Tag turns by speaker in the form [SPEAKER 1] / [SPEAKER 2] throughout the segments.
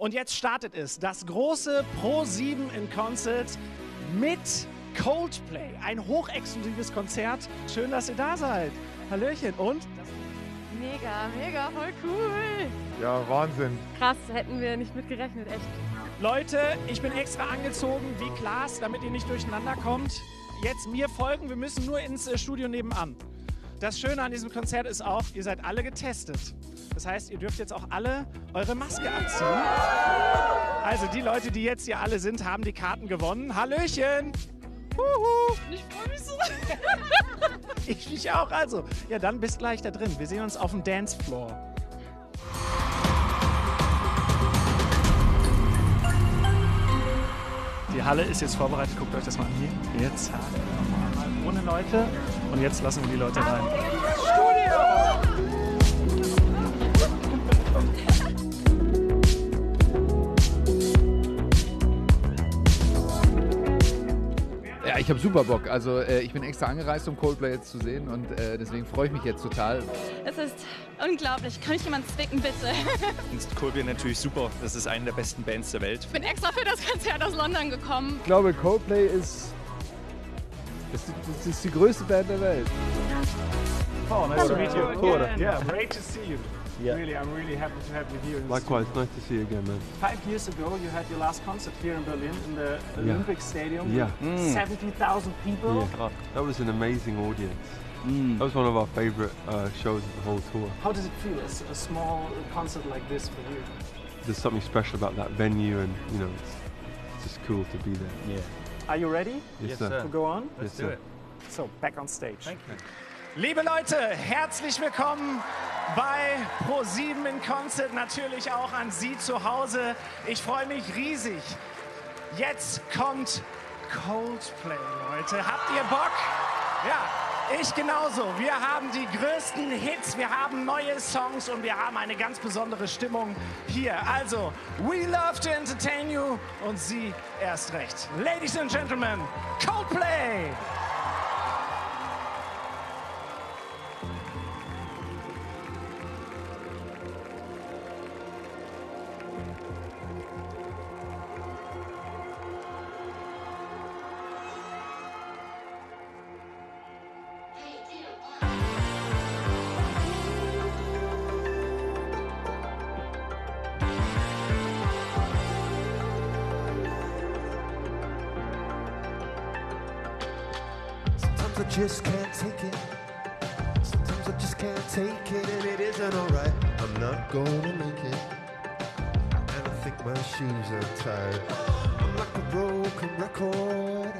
[SPEAKER 1] Und jetzt startet es, das große Pro 7 in Concert mit Coldplay. Ein hochexklusives Konzert. Schön, dass ihr da seid. Hallöchen. Und?
[SPEAKER 2] Mega, mega, voll cool.
[SPEAKER 3] Ja, Wahnsinn.
[SPEAKER 2] Krass, hätten wir nicht mit gerechnet, echt.
[SPEAKER 1] Leute, ich bin extra angezogen wie Klaas, damit ihr nicht durcheinander kommt. Jetzt mir folgen, wir müssen nur ins äh, Studio nebenan. Das Schöne an diesem Konzert ist auch, ihr seid alle getestet. Das heißt, ihr dürft jetzt auch alle eure Maske abziehen. Also die Leute, die jetzt hier alle sind, haben die Karten gewonnen. Hallöchen! Huhu.
[SPEAKER 2] Ich freue mich so.
[SPEAKER 1] Ich mich auch. Also, ja, dann bis gleich da drin. Wir sehen uns auf dem Dancefloor. Die Halle ist jetzt vorbereitet. Guckt euch das mal an hier. Jetzt ohne Leute. Und jetzt lassen wir die Leute rein.
[SPEAKER 4] Ja, ich habe super Bock. Also äh, ich bin extra angereist, um Coldplay jetzt zu sehen und äh, deswegen freue ich mich jetzt total.
[SPEAKER 2] Es ist unglaublich. Kann mich jemand zwicken, bitte?
[SPEAKER 5] Und Coldplay natürlich super. Das ist eine der besten Bands der Welt.
[SPEAKER 2] Ich bin extra für das Konzert aus London gekommen.
[SPEAKER 3] Ich glaube, Coldplay ist, ist, die, das ist die größte Band der Welt.
[SPEAKER 1] Oh, nice to meet you.
[SPEAKER 3] Cool.
[SPEAKER 1] Yeah, great to see you.
[SPEAKER 3] Yeah.
[SPEAKER 1] Really, I'm really happy to have you here. in the
[SPEAKER 6] Likewise, nice to see you again, man.
[SPEAKER 1] Five years ago, you had your last concert here in Berlin in the Olympic Stadium.
[SPEAKER 6] Yeah.
[SPEAKER 1] with 70,000 people.
[SPEAKER 6] Yeah. That was an amazing audience. That was one of our favorite uh, shows of the whole tour.
[SPEAKER 1] How does it feel, a small concert like this for you?
[SPEAKER 6] There's something special about that venue, and you know, it's, it's just cool to be there.
[SPEAKER 5] Yeah.
[SPEAKER 1] Are you ready
[SPEAKER 6] Yes,
[SPEAKER 1] to go on?
[SPEAKER 6] Yes, sir.
[SPEAKER 1] So, back on stage. Liebe Leute, herzlich willkommen bei Pro7 in Concert, natürlich auch an Sie zu Hause. Ich freue mich riesig. Jetzt kommt Coldplay, Leute. Habt ihr Bock? Ja, ich genauso. Wir haben die größten Hits, wir haben neue Songs und wir haben eine ganz besondere Stimmung hier. Also, we love to entertain you und Sie erst recht. Ladies and Gentlemen, Coldplay!
[SPEAKER 7] Just can't take it. Sometimes I just can't take it, and it isn't alright. I'm not gonna make it. And I think my shoes are tired. I'm like a broken record.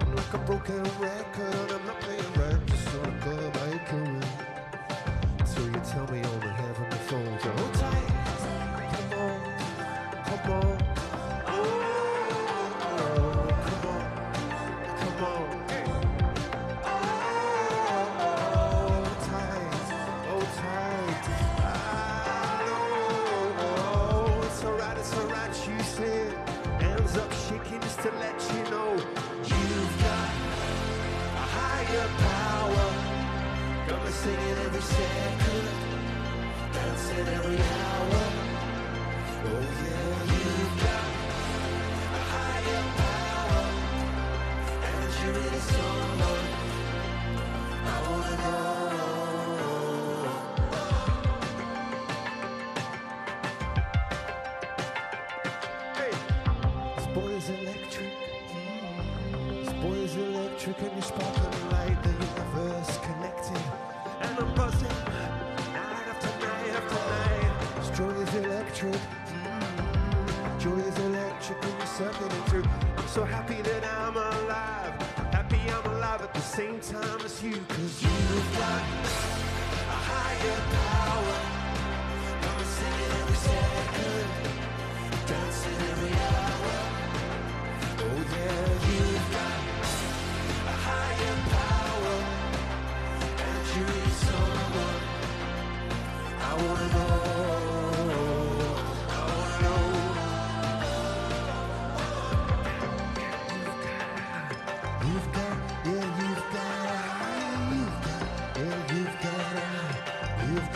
[SPEAKER 7] I'm like a broken record, I'm not playing right. Just wanna go a win. So you tell me on the heavenly phone, so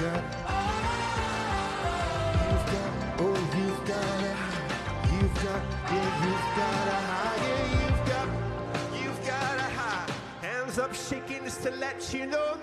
[SPEAKER 7] got, you've got, oh, you've got it. You've got, yeah, you've got a high, yeah, you've got, you've got a high. Hands up shaking just to let you know.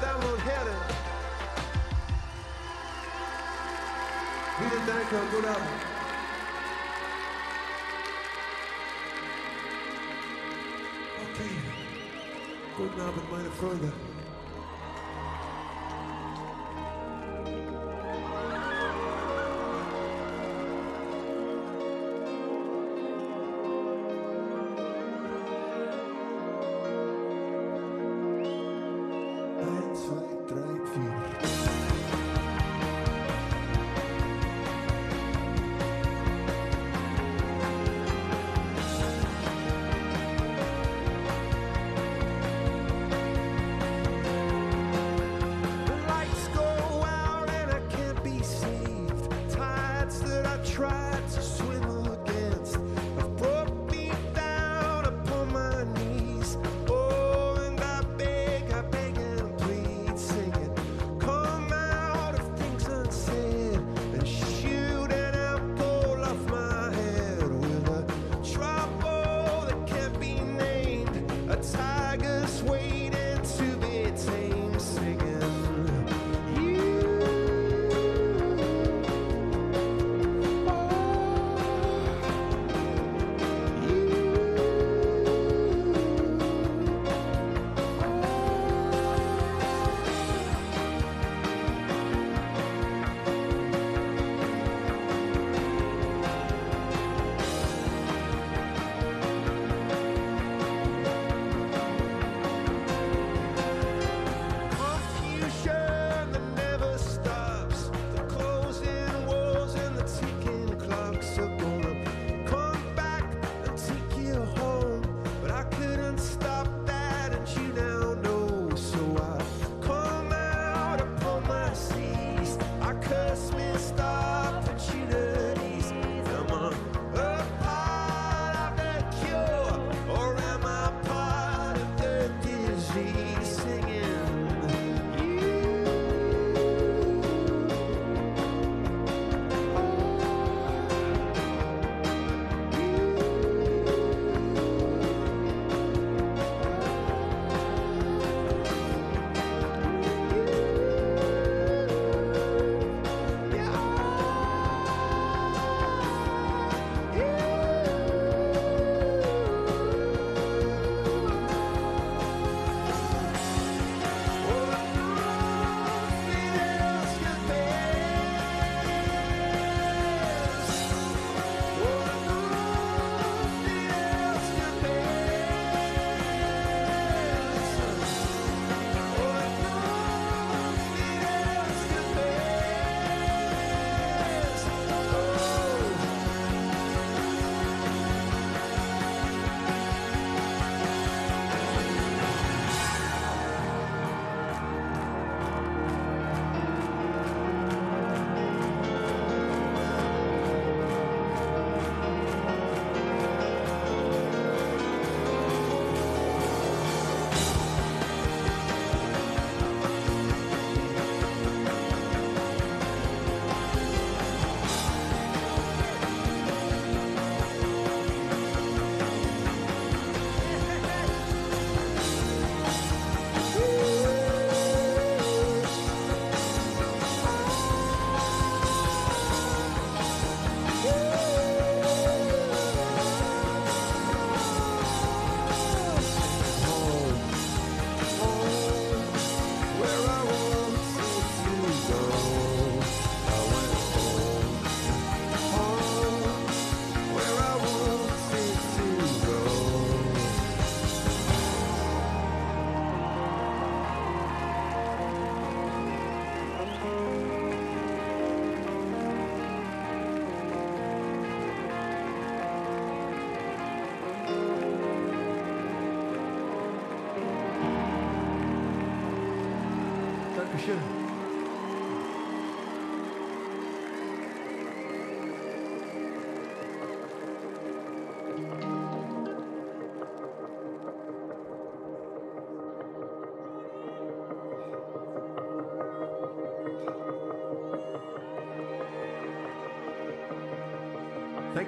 [SPEAKER 7] Meine Damen und Herren. Vielen Dank und guten Abend. Okay. Guten Abend, meine Freunde.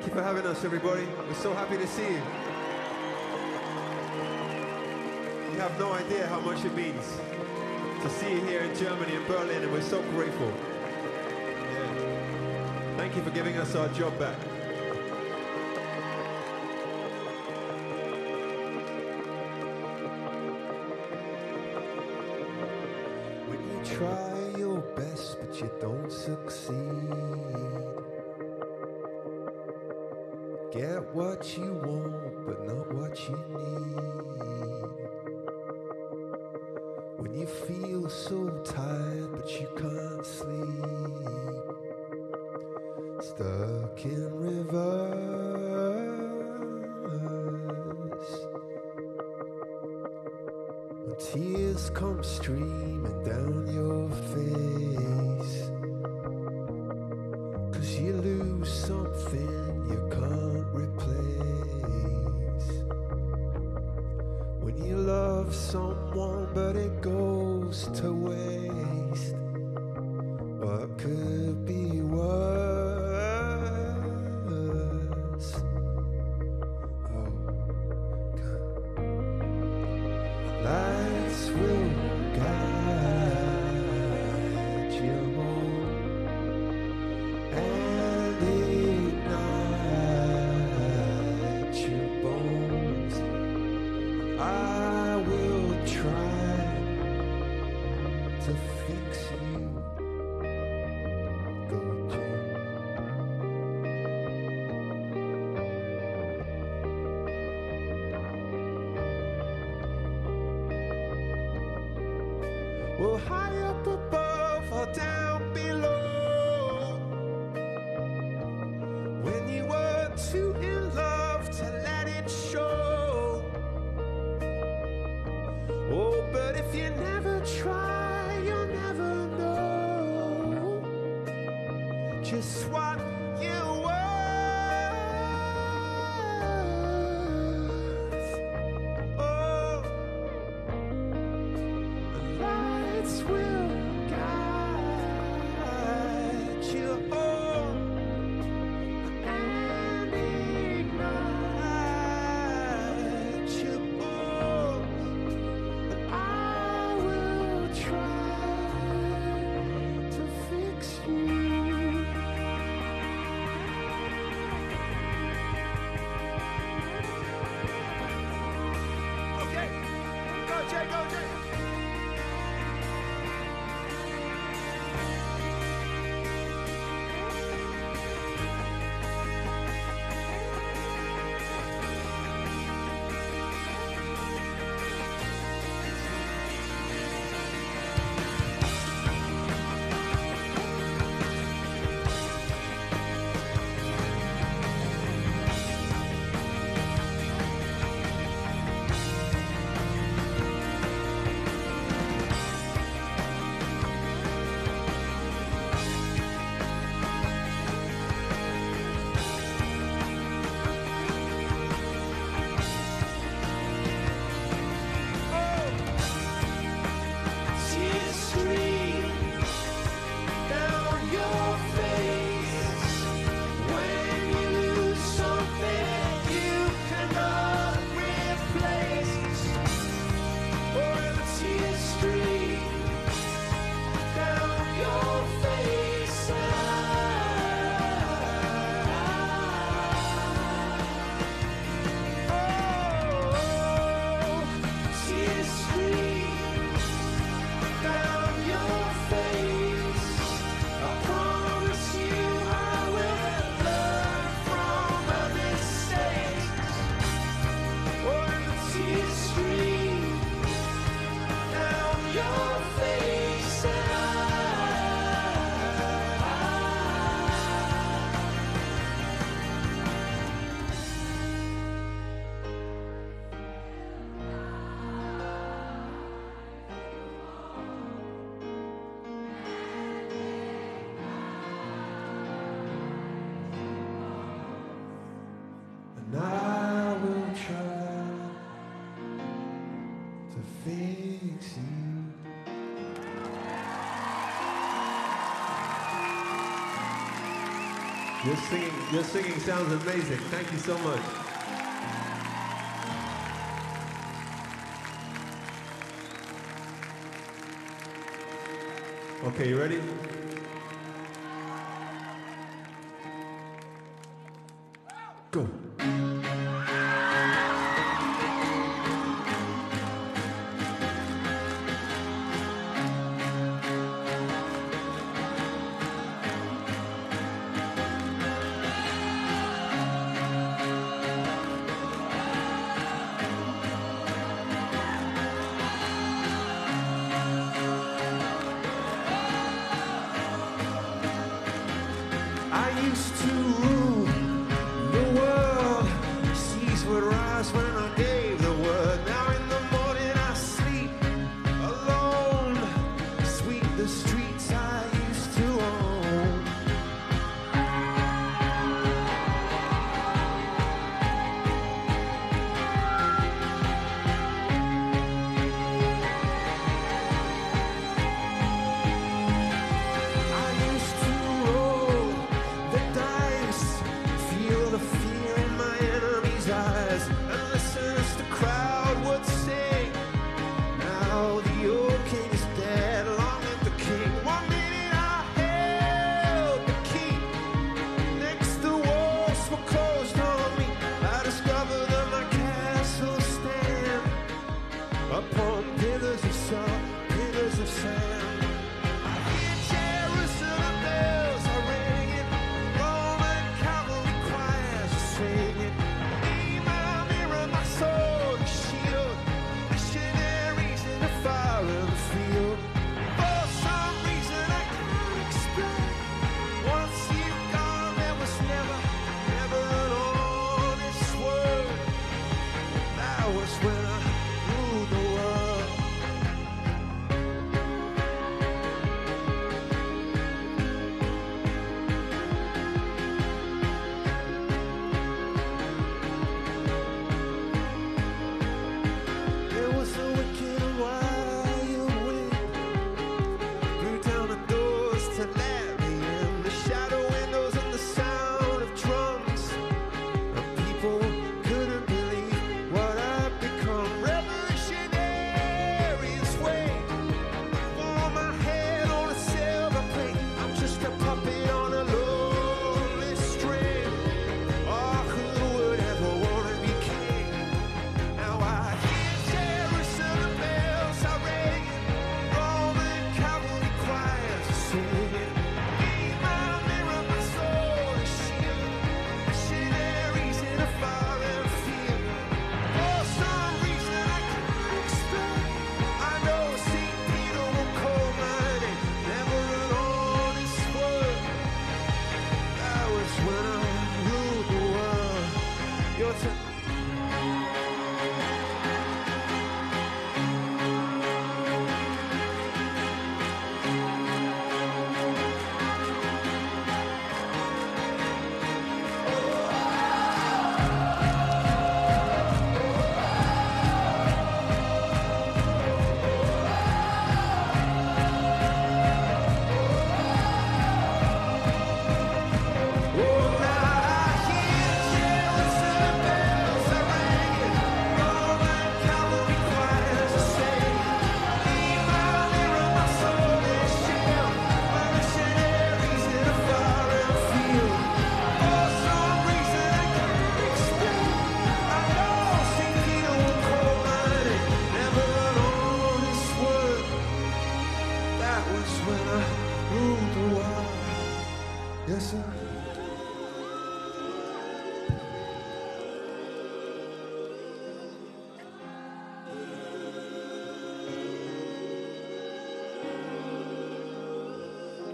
[SPEAKER 7] Thank you for having us, everybody. We're so happy to see you. You have no idea how much it means to see you here in Germany and Berlin, and we're so grateful. Yeah. Thank you for giving us our job back. When you feel so tired, but you can't sleep. Stuck in reverse. When tears come streaming down your face. Just what Your singing, your singing sounds amazing. Thank you so much. Okay, you ready? was where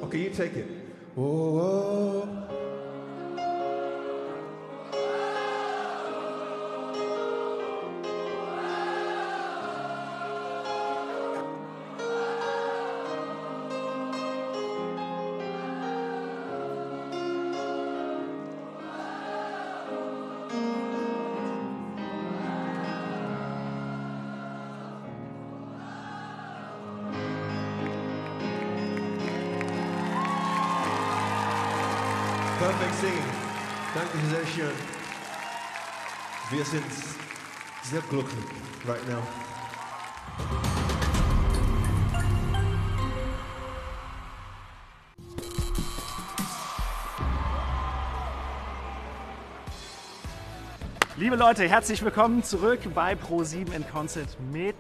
[SPEAKER 7] Okay, you take it. Whoa, whoa. Perfect singing. Danke sehr schön. Wir sind sehr glücklich right now.
[SPEAKER 1] Liebe Leute, herzlich willkommen zurück bei Pro7 in Concert mit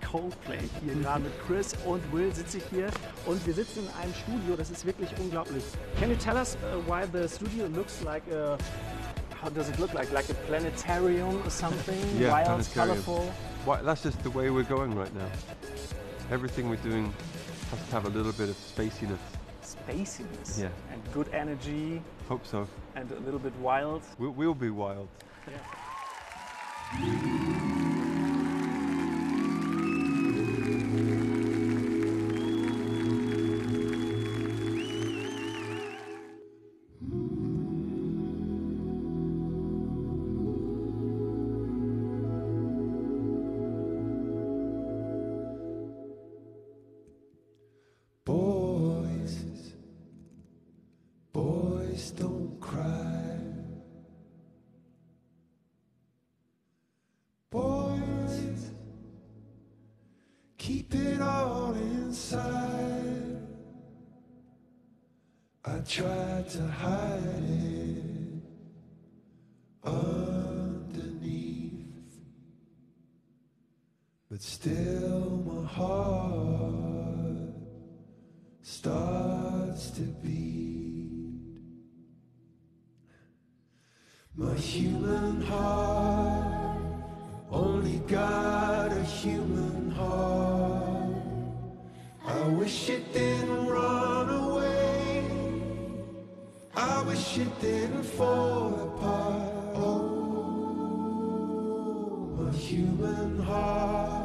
[SPEAKER 1] Coldplay. Hier gerade mit Chris und Will sitze ich hier und wir sitzen in einem Studio, das ist wirklich unglaublich. Can you tell us uh, why the studio looks like a how does it look like? Like a planetarium or something?
[SPEAKER 6] Yeah,
[SPEAKER 1] Wild,
[SPEAKER 6] planetarium.
[SPEAKER 1] colorful.
[SPEAKER 6] Why, that's just the way we're going right now. Everything we're doing has to have a little bit of spaciness.
[SPEAKER 1] Spaciness
[SPEAKER 6] Yeah.
[SPEAKER 1] and good energy
[SPEAKER 6] Hope so.
[SPEAKER 1] and a little bit wild.
[SPEAKER 6] We'll, we'll be wild.
[SPEAKER 7] Boys, tried to hide it underneath, but still my heart starts to beat. My human heart only got a human I wish it didn't fall apart. Oh, my human heart.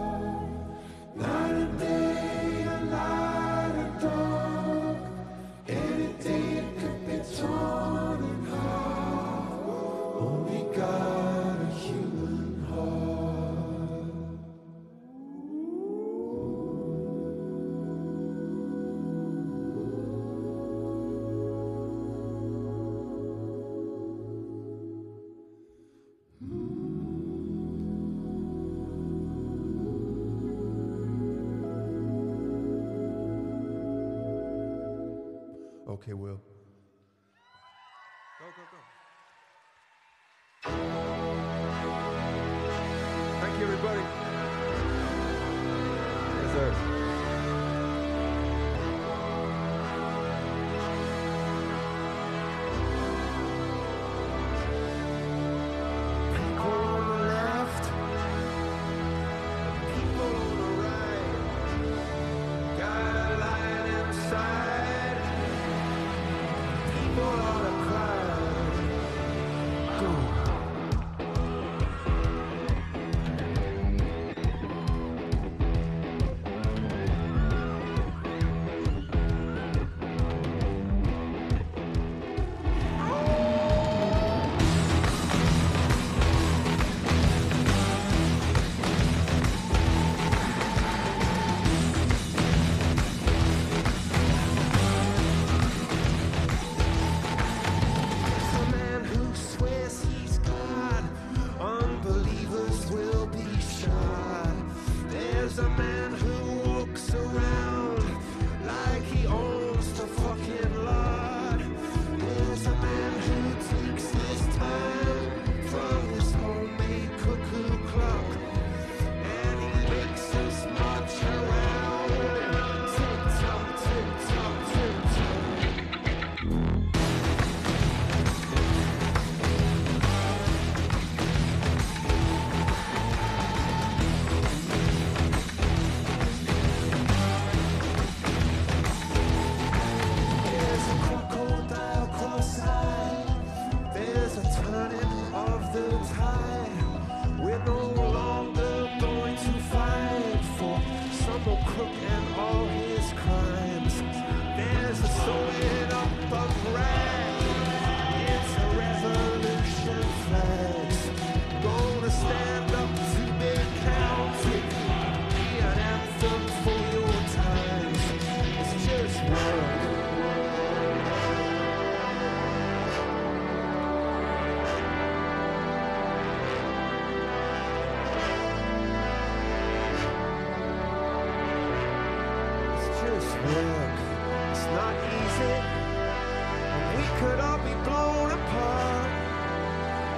[SPEAKER 6] blown
[SPEAKER 3] apart.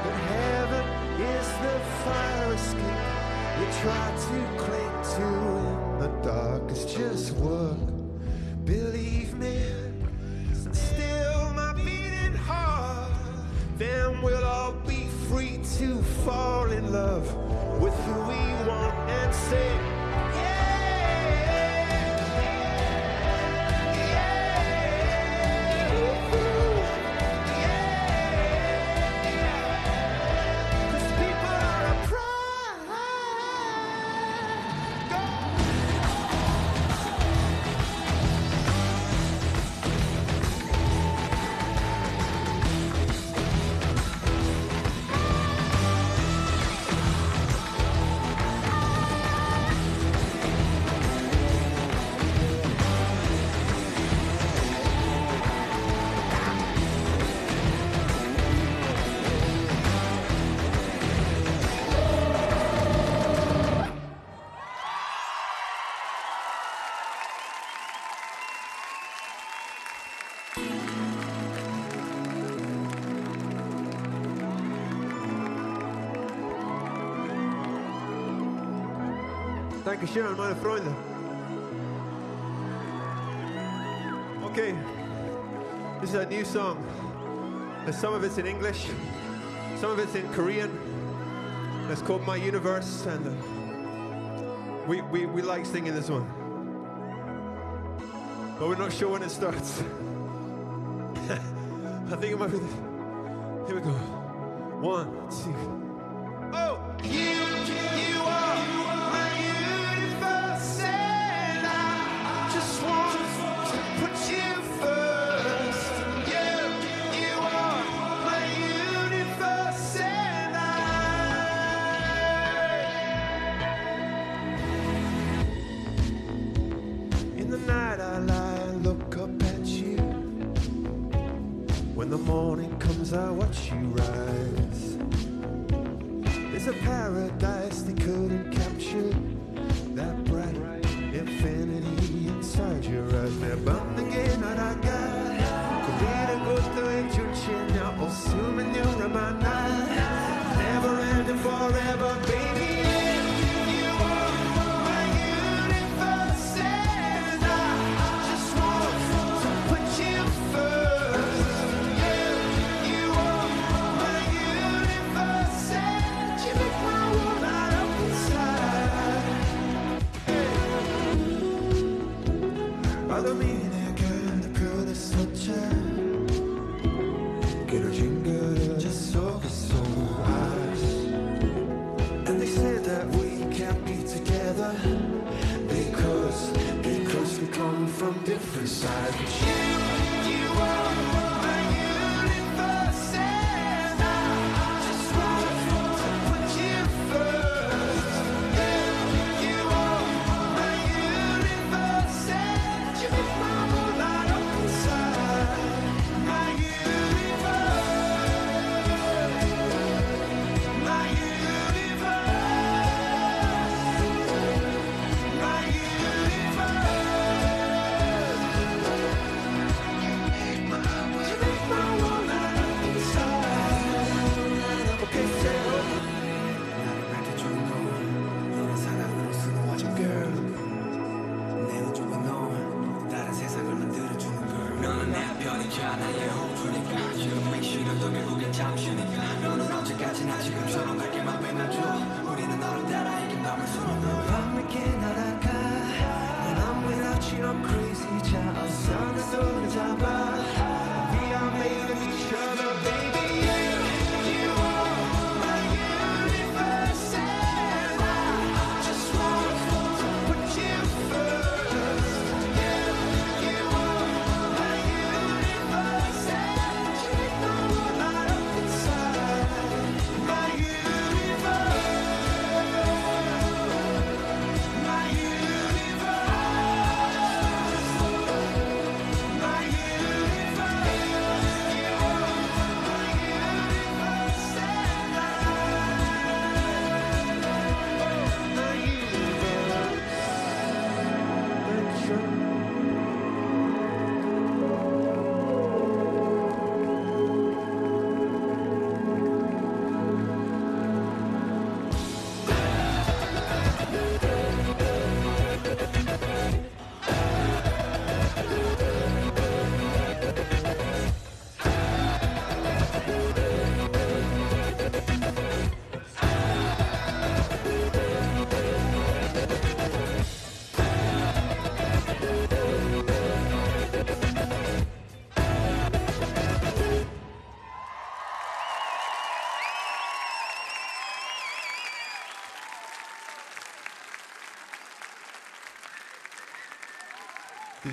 [SPEAKER 3] But
[SPEAKER 7] heaven is the fire escape you try to cling to in the dark. It's just work, believe me. Still my beating heart. Then we'll all be free to fall in love with who we want and say. danke an meine Freunde. Okay, this is a new song. And some of it's in English, some of it's in Korean. It's called My Universe, and uh, we, we, we like singing this one. But we're not sure when it starts. I think it might be. Here we go. One, two.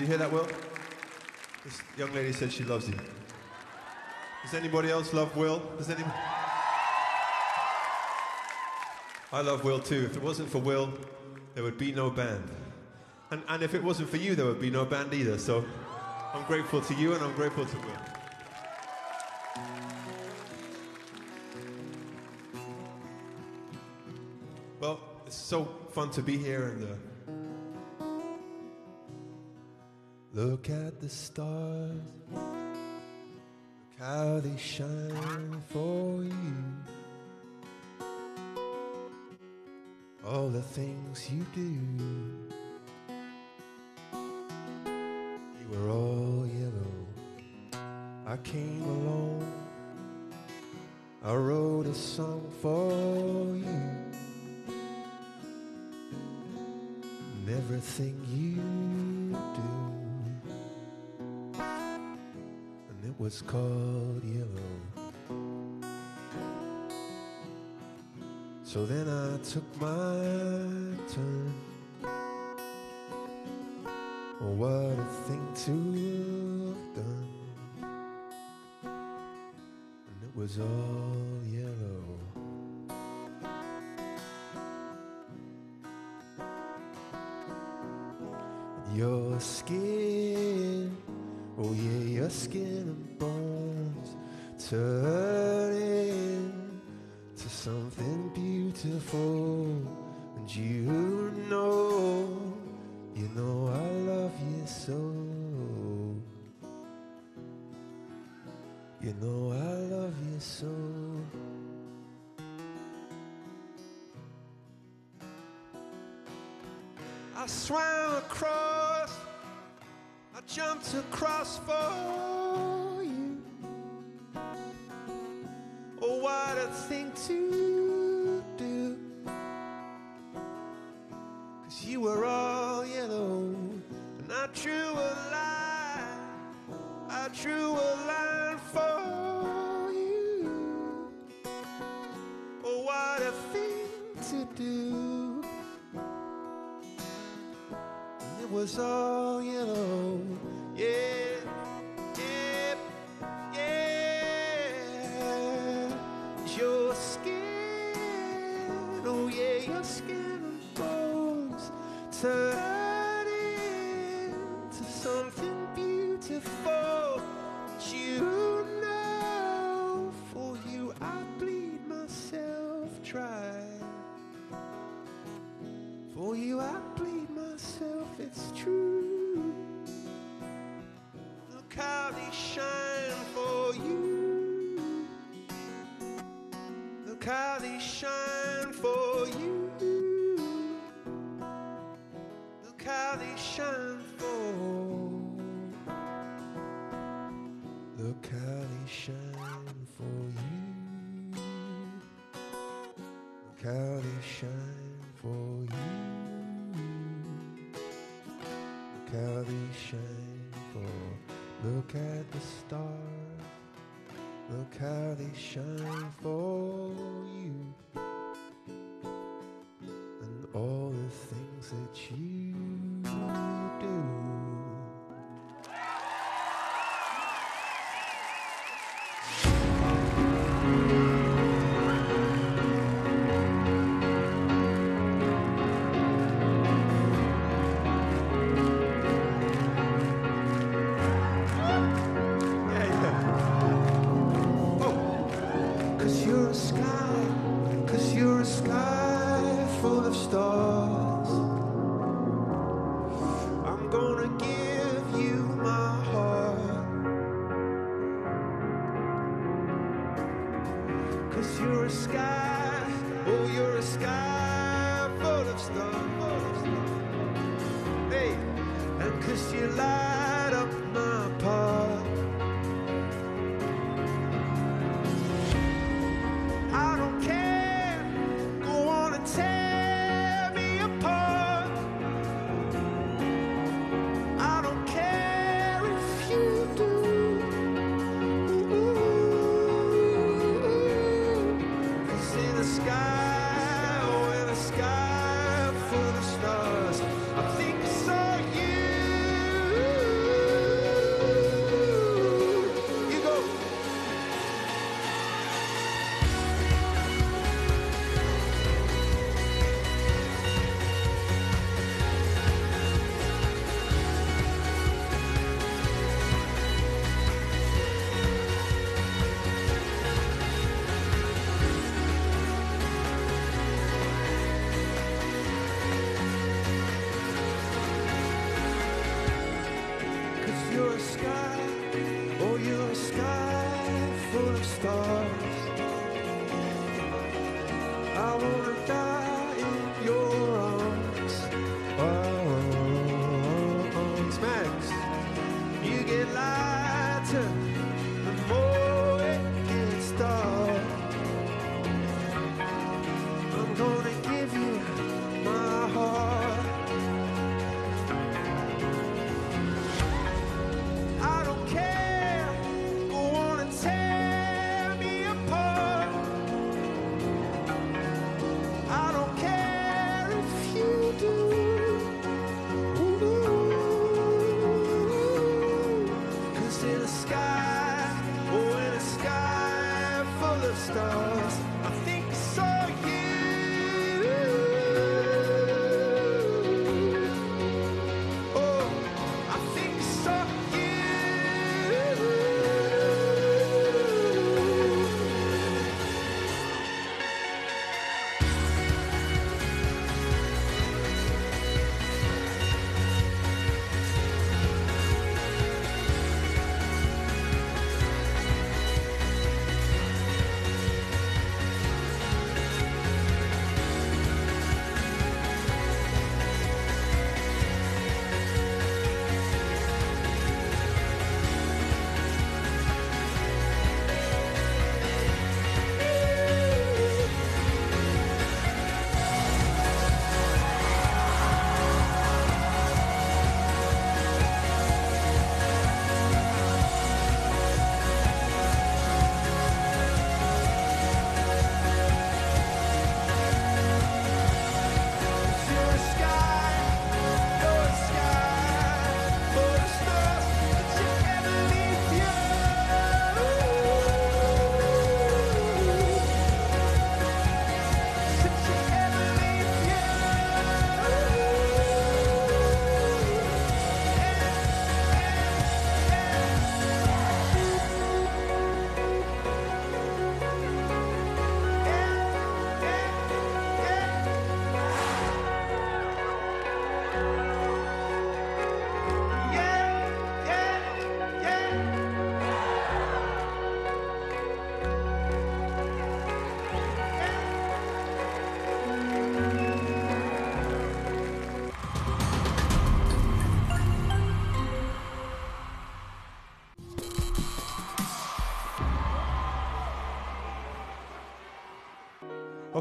[SPEAKER 7] You hear that, Will? This young lady said she loves you. Does anybody else love Will? Does anyone? I love Will too. If it wasn't for Will, there would be no band. And, and if it wasn't for you, there would be no band either. So I'm grateful to you and I'm grateful to Will. Well, it's so fun to be here and uh, look at the stars. Look how they shine for you. All the things you do. You were all yellow. I came along. I wrote a song for you. And everything you it was called yellow. So then I took my turn. Oh, what a thing to have done. And it was all yellow. Your skin, oh yeah, your skin across, I jumped across for was all yellow, yeah, stars.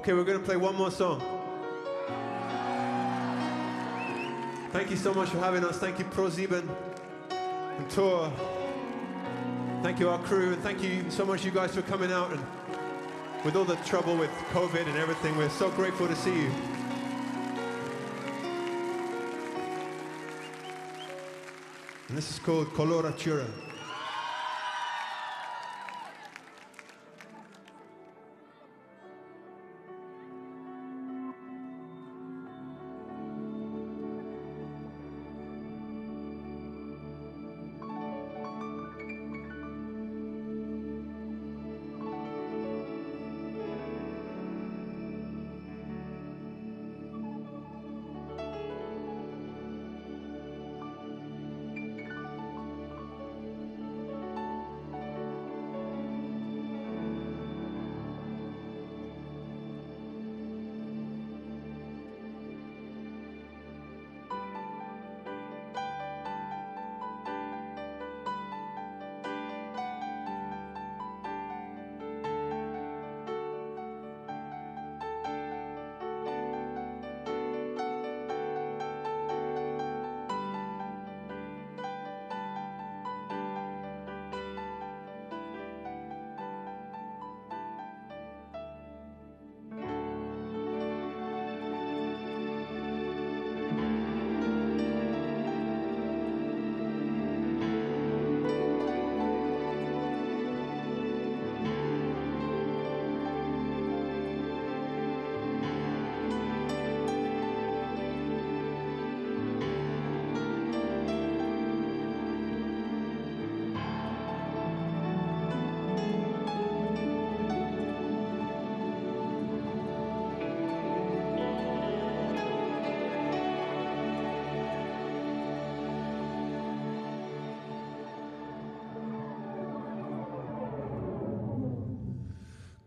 [SPEAKER 7] Okay, we're going to play one more song. Thank you so much for having us. Thank you, ProSieben and Tour. Thank you, our crew, and thank you so much, you guys, for coming out. And with all the trouble with COVID and everything, we're so grateful to see you. And this is called Coloratura.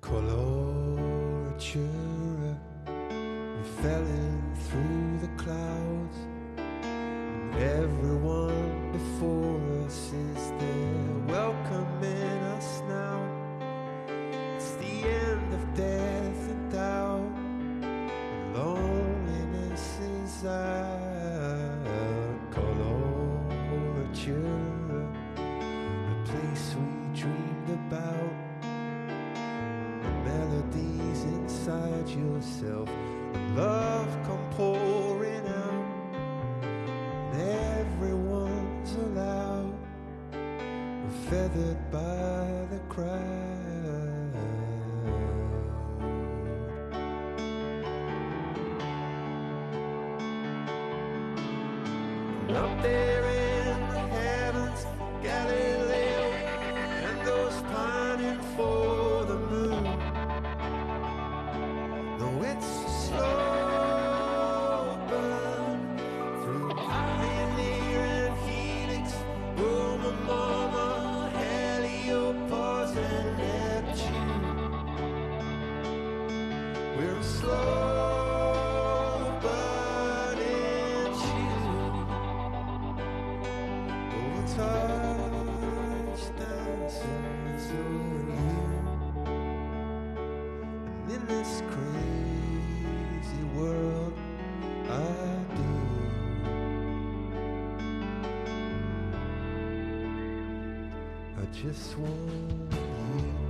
[SPEAKER 7] Coloratura, we fell in through the clouds, and everyone. just want you.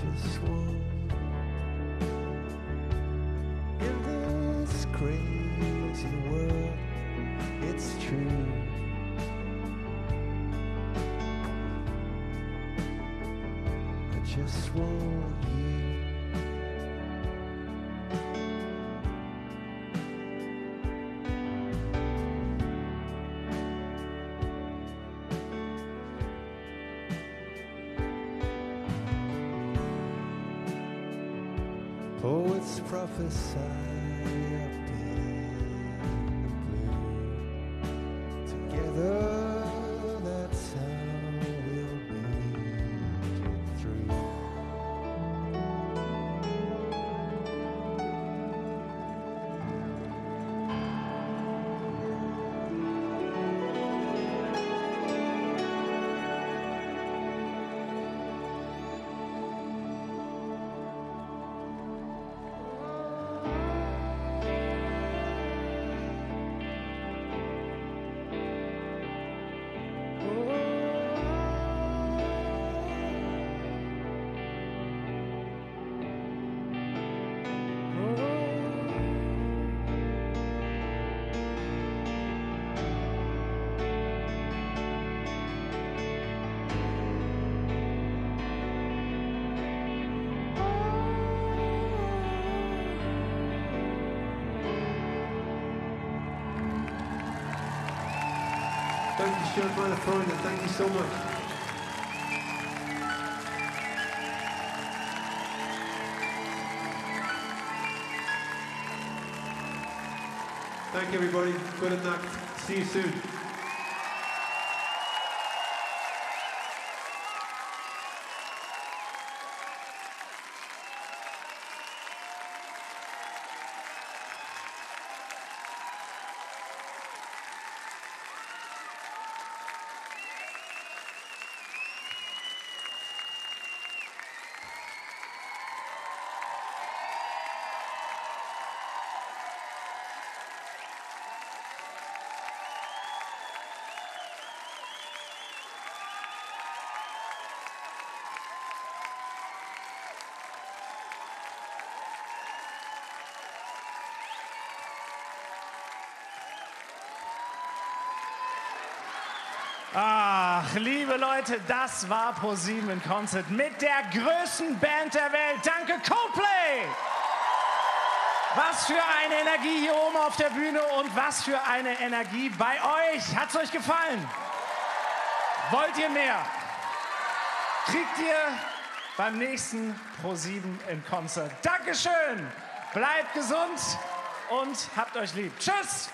[SPEAKER 7] Just want in this crazy world. It's true. I just want you. Poets prophesy
[SPEAKER 8] Thank you, meine Freunde. Thank you so much. Thank you, everybody. Good night. See you soon.
[SPEAKER 1] Ach, liebe Leute, das war ProSieben in Concert mit der größten Band der Welt. Danke, Coldplay! Was für eine Energie hier oben auf der Bühne und was für eine Energie bei euch. Hat's euch gefallen? Wollt ihr mehr? Kriegt ihr beim nächsten ProSieben in Concert. Dankeschön! Bleibt gesund und habt euch lieb. Tschüss!